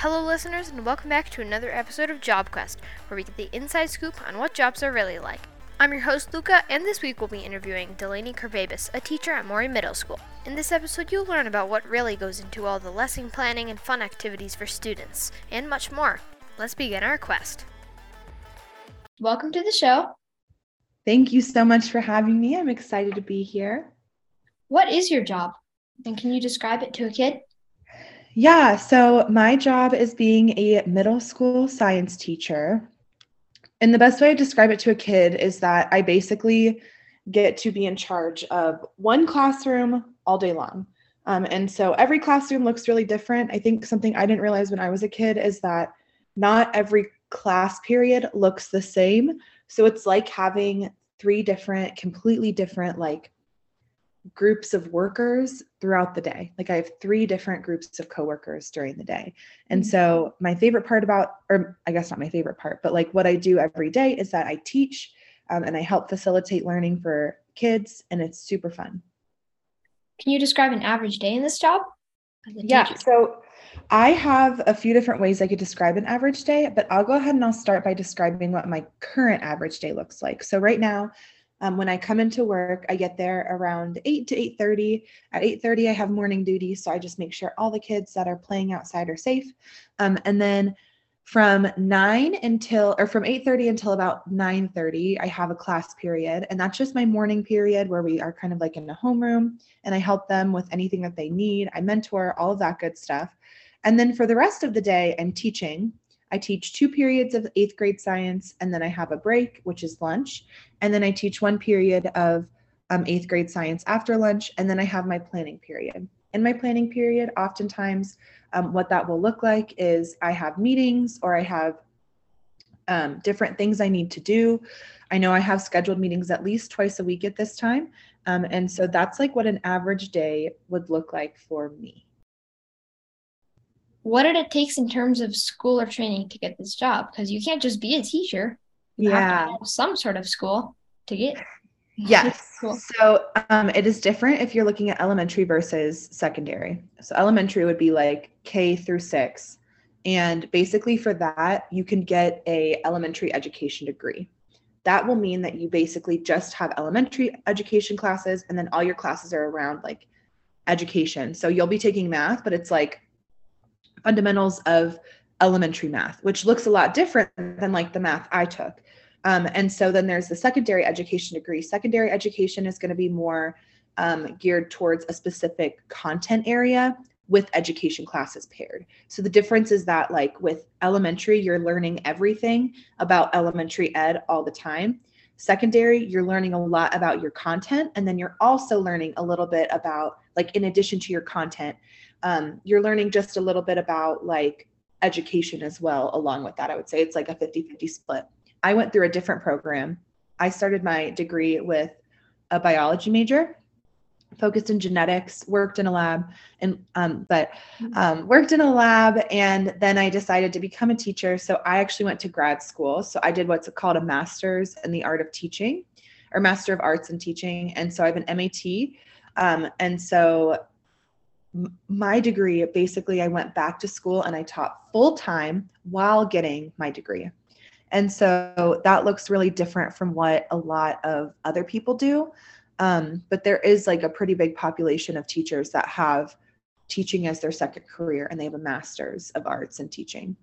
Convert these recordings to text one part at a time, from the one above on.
Hello, listeners, and welcome back to another episode of Job Quest, where we get the inside scoop on what jobs are really like. I'm your host, Luca, and this week we'll be interviewing Delaney Kirbabas, a teacher at Morey Middle School. In this episode, you'll learn about what really goes into all the lesson planning and fun activities for students, and much more. Let's begin our quest. Welcome to the show. Thank you so much for having me. I'm excited to be here. What is your job? And can you describe it to a kid? Yeah, so my job is being a middle school science teacher. And the best way to describe it to a kid is that I basically get to be in charge of one classroom all day long. Um, and so every classroom looks really different. I think something I didn't realize when I was a kid is that not every class period looks the same. So it's like having three different, completely different, like groups of workers throughout the day. Like I have three different groups of coworkers during the day. And mm-hmm. so my favorite part about, or I guess not my favorite part, but like what I do every day is that I teach um, and I help facilitate learning for kids, and it's super fun. Can you describe an average day in this job? Yeah. Teacher? So I have a few different ways I could describe an average day, but I'll go ahead and I'll start by describing what my current average day looks like. So right now, um, when I come into work, I get there around 8 to 8:30. At 8:30, I have morning duty, so I just make sure all the kids that are playing outside are safe. Um, and then from 9 until or from 8:30 until about 9:30, I have a class period, and that's just my morning period where we are kind of like in a homeroom, and I help them with anything that they need. I mentor all of that good stuff. And then for the rest of the day, I'm teaching. I teach two periods of eighth grade science, and then I have a break, which is lunch. And then I teach one period of um, eighth grade science after lunch, and then I have my planning period. In my planning period, oftentimes, um, what that will look like is I have meetings or I have um, different things I need to do. I know I have scheduled meetings at least twice a week at this time. Um, and so that's like what an average day would look like for me what did it takes in terms of school or training to get this job? Because you can't just be a teacher. You yeah. some sort of school to get. Yes. Cool. So um, it is different if you're looking at elementary versus secondary. So elementary would be like K through six. And basically for that, you can get a elementary education degree. That will mean that you basically just have elementary education classes and then all your classes are around like education. So you'll be taking math, but it's like fundamentals of elementary math, which looks a lot different than like the math I took. Um, and so then there's the secondary education degree. Secondary education is going to be more um, geared towards a specific content area with education classes paired. So the difference is that like with elementary, you're learning everything about elementary ed all the time. Secondary, you're learning a lot about your content, and then you're also learning a little bit about like in addition to your content, um, you're learning just a little bit about like education as well along with that i would say. It's like a 50-50 split. I went through a different program. I started my degree with a biology major focused in genetics worked in a lab and um, but mm-hmm. um, worked in a lab and then i decided to become a teacher. So i actually went to grad school. So i did what's called a master's in the art of teaching or master of arts in teaching. And so i have an mat um, and so my degree, basically, I went back to school and I taught full time while getting my degree. And so that looks really different from what a lot of other people do. Um, but there is like a pretty big population of teachers that have teaching as their second career and they have a master's of arts in teaching.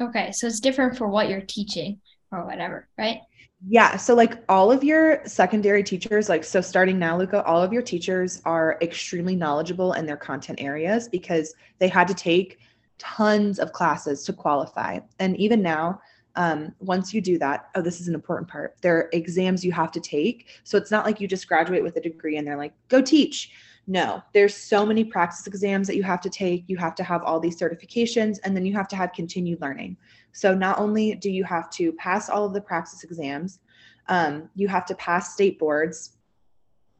Okay. So it's different for what you're teaching or whatever, right? Yeah. So, like all of your secondary teachers, like, so starting now, Luca, all of your teachers are extremely knowledgeable in their content areas because they had to take tons of classes to qualify. And even now, um, once you do that, oh, this is an important part. There are exams you have to take. So it's not like you just graduate with a degree and they're like, go teach. No, there's so many practice exams that you have to take. You have to have all these certifications and then you have to have continued learning. So not only do you have to pass all of the practice exams, um, you have to pass state boards.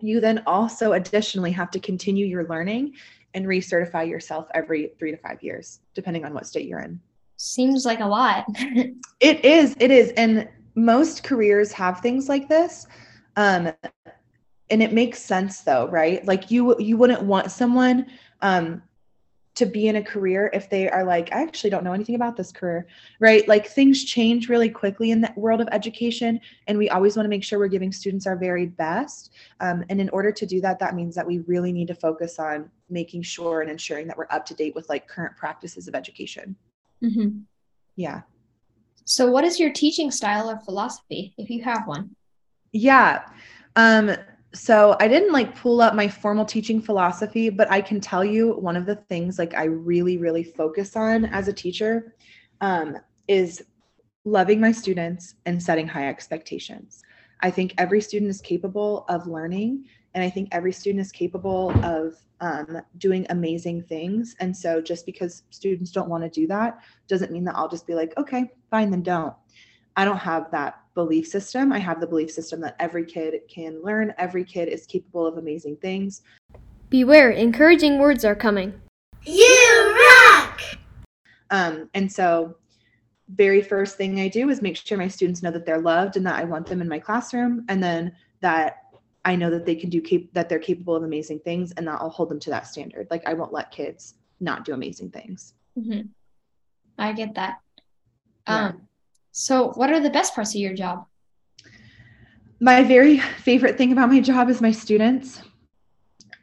You then also additionally have to continue your learning and recertify yourself every three to five years, depending on what state you're in. Seems like a lot. it is. It is. And most careers have things like this. Um, and it makes sense though, right? Like you you wouldn't want someone um to be in a career if they are like, I actually don't know anything about this career, right? Like things change really quickly in the world of education, and we always want to make sure we're giving students our very best. Um, and in order to do that, that means that we really need to focus on making sure and ensuring that we're up to date with like current practices of education. Mm-hmm. Yeah. So, what is your teaching style or philosophy, if you have one? Yeah. Um, so I didn't like pull up my formal teaching philosophy, but I can tell you one of the things like I really, really focus on as a teacher um, is loving my students and setting high expectations. I think every student is capable of learning, and I think every student is capable of um, doing amazing things. And so just because students don't want to do that doesn't mean that I'll just be like, okay, fine, then don't. I don't have that belief system. I have the belief system that every kid can learn, every kid is capable of amazing things. Beware, encouraging words are coming. You rock! Um, and so, very first thing I do is make sure my students know that they're loved and that I want them in my classroom, and then that I know that they can do cap- that they're capable of amazing things, and that I'll hold them to that standard. Like I won't let kids not do amazing things. Mm-hmm. I get that. Yeah. Um, so, what are the best parts of your job? My very favorite thing about my job is my students.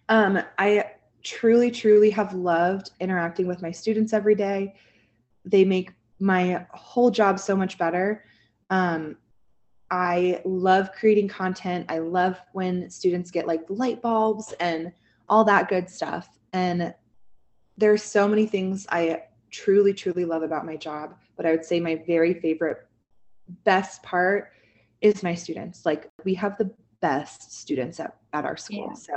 Um, I truly, truly have loved interacting with my students every day. They make my whole job so much better. Um, I love creating content. I love when students get like light bulbs and all that good stuff. And there's so many things I truly, truly love about my job. But I would say my very favorite, best part is my students. Like we have the best students at, at our school. Yeah. So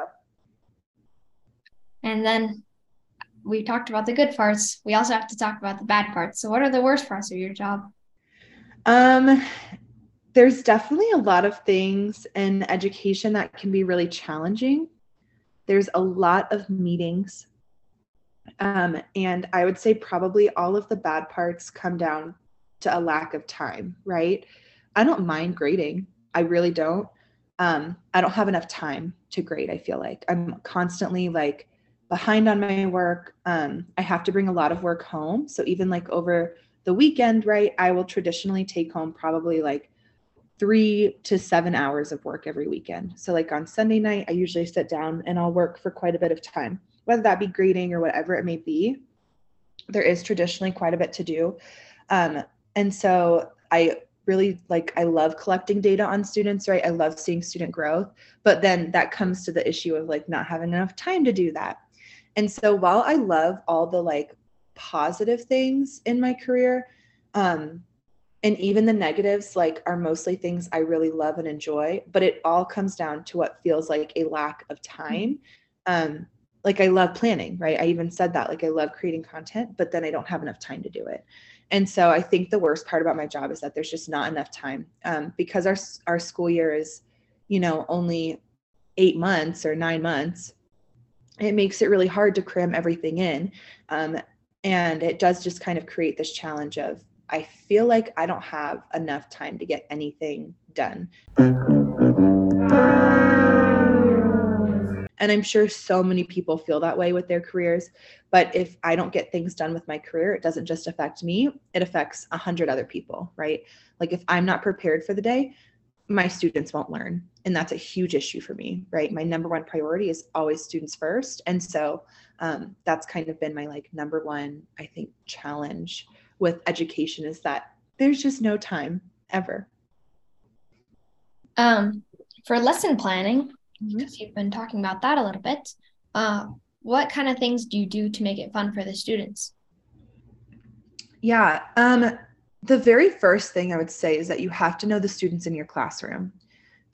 and then we talked about the good parts. We also have to talk about the bad parts. So what are the worst parts of your job? Um there's definitely a lot of things in education that can be really challenging. There's a lot of meetings um, and I would say probably all of the bad parts come down to a lack of time, right? I don't mind grading. I really don't. Um, I don't have enough time to grade, I feel like. I'm constantly like behind on my work. Um, I have to bring a lot of work home. So even like over the weekend, right, I will traditionally take home probably like three to seven hours of work every weekend. So like on Sunday night, I usually sit down and I'll work for quite a bit of time whether that be grading or whatever it may be, there is traditionally quite a bit to do. Um, and so I really like, I love collecting data on students, right? I love seeing student growth, but then that comes to the issue of like not having enough time to do that. And so while I love all the like positive things in my career, um, and even the negatives like are mostly things I really love and enjoy, but it all comes down to what feels like a lack of time. Um, like I love planning, right? I even said that, like I love creating content, but then I don't have enough time to do it. And so I think the worst part about my job is that there's just not enough time um, because our our school year is, you know, only eight months or nine months. It makes it really hard to cram everything in, um, and it does just kind of create this challenge of I feel like I don't have enough time to get anything done. And I'm sure so many people feel that way with their careers. But if I don't get things done with my career, it doesn't just affect me, it affects a hundred other people, right? Like if I'm not prepared for the day, my students won't learn. And that's a huge issue for me, right? My number one priority is always students first. And so um, that's kind of been my like number one, I think, challenge with education is that there's just no time ever. Um, for lesson planning, mm-hmm. because you've been talking about that a little bit. Uh, what kind of things do you do to make it fun for the students? Yeah, um, the very first thing I would say is that you have to know the students in your classroom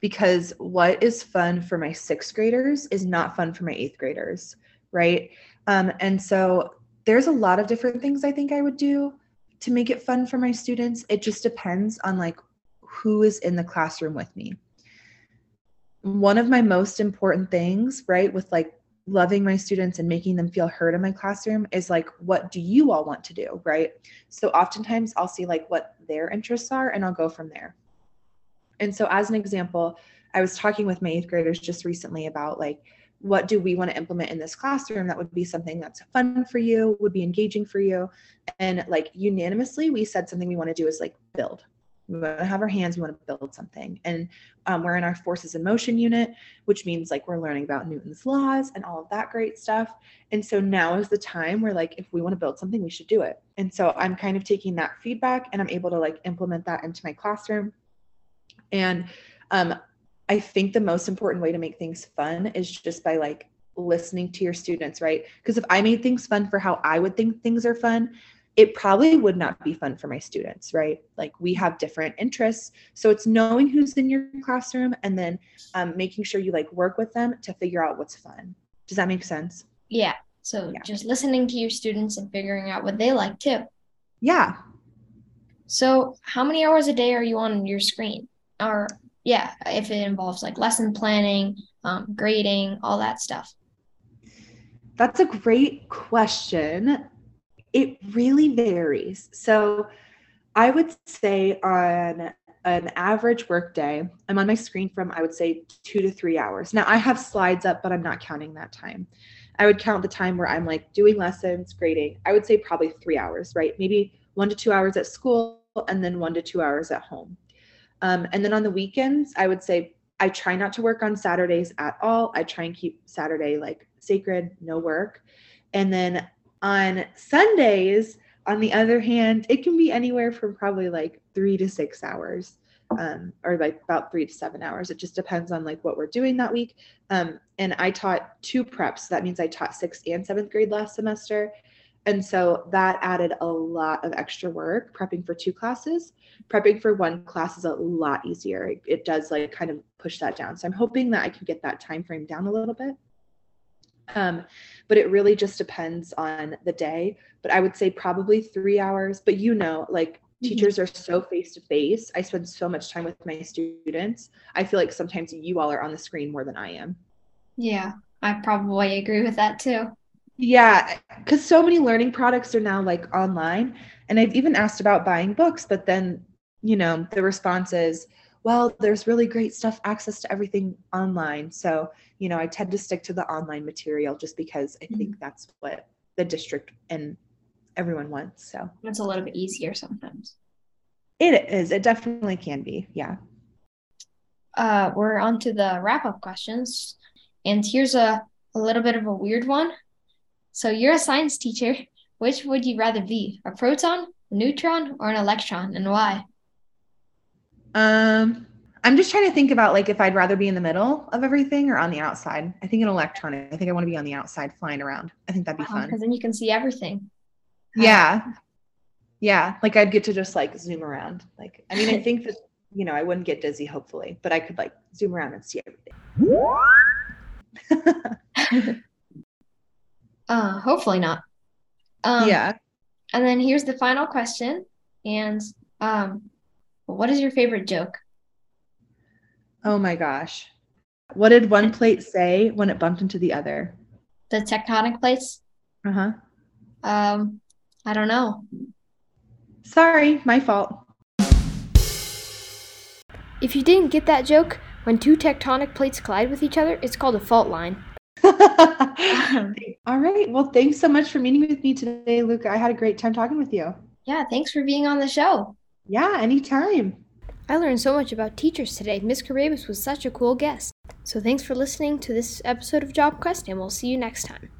because what is fun for my sixth graders is not fun for my eighth graders, right? Um, and so there's a lot of different things I think I would do to make it fun for my students. It just depends on like who is in the classroom with me one of my most important things, right, with like loving my students and making them feel heard in my classroom is like, what do you all want to do, right? So oftentimes I'll see like what their interests are and I'll go from there. And so, as an example, I was talking with my eighth graders just recently about like what do we want to implement in this classroom that would be something that's fun for you, would be engaging for you. And like unanimously, we said something we want to do is like build. We want to have our hands, we want to build something. And um, we're in our forces in motion unit, which means like we're learning about Newton's laws and all of that great stuff. And so now is the time where like if we want to build something, we should do it. And so I'm kind of taking that feedback and I'm able to like implement that into my classroom. And um, I think the most important way to make things fun is just by like listening to your students, right? Because if I made things fun for how I would think things are fun, it probably would not be fun for my students, right? Like we have different interests. So it's knowing who's in your classroom and then um, making sure you like work with them to figure out what's fun. Does that make sense? Yeah. So yeah. just listening to your students and figuring out what they like too. Yeah. So how many hours a day are you on your screen? Or yeah, if it involves like lesson planning, um, grading, all that stuff? That's a great question. It really varies. So I would say on an average work day, I'm on my screen from, I would say, two to three hours. Now I have slides up, but I'm not counting that time. I would count the time where I'm like doing lessons, grading. I would say probably three hours, right? Maybe one to two hours at school and then one to two hours at home. Um, and then on the weekends, I would say I try not to work on Saturdays at all. I try and keep Saturday like sacred, no work. And then on Sundays, on the other hand, it can be anywhere from probably like three to six hours. Um, or like about three to seven hours. It just depends on like what we're doing that week. Um, and I taught two preps. So that means I taught sixth and seventh grade last semester. And so that added a lot of extra work prepping for two classes. Prepping for one class is a lot easier. It, it, does like kind of push that down. So I'm hoping that I can get that time frame down a little bit. Um, but it really just depends on the day. But I would say probably three hours. But you know, like mm-hmm. teachers are so face to face. I spend so much time with my students. I feel like sometimes you all are on the screen more than I am. Yeah, I probably agree with that too. Yeah, because so many learning products are now like online. And I've even asked about buying books, but then, you know, the response is, well, there's really great stuff, access to everything online. So, you know, I tend to stick to the online material just because I think mm-hmm. that's what the district and everyone wants. So it's a little bit easier sometimes. It is. It definitely can be. Yeah. Uh, we're on to the wrap up questions. And here's a, a little bit of a weird one. So you're a science teacher. Which would you rather be, a proton, a neutron, or an electron, and why? Um, I'm just trying to think about like if I'd rather be in the middle of everything or on the outside. I think an electron. I think I want to be on the outside, flying around. I think that'd be fun because then you can see everything. Yeah, yeah. Like I'd get to just like zoom around. Like I mean, I think that you know I wouldn't get dizzy, hopefully, but I could like zoom around and see everything. Uh, hopefully not. Um, yeah. And then here's the final question. And um, what is your favorite joke? Oh my gosh. What did one plate say when it bumped into the other? The tectonic plates? Uh huh. Um, I don't know. Sorry, my fault. If you didn't get that joke, when two tectonic plates collide with each other, it's called a fault line. All right. Well, thanks so much for meeting with me today, Luca. I had a great time talking with you. Yeah, thanks for being on the show. Yeah, anytime. I learned so much about teachers today. Miss Kirbabas was such a cool guest. So thanks for listening to this episode of Job Quest, and we'll see you next time.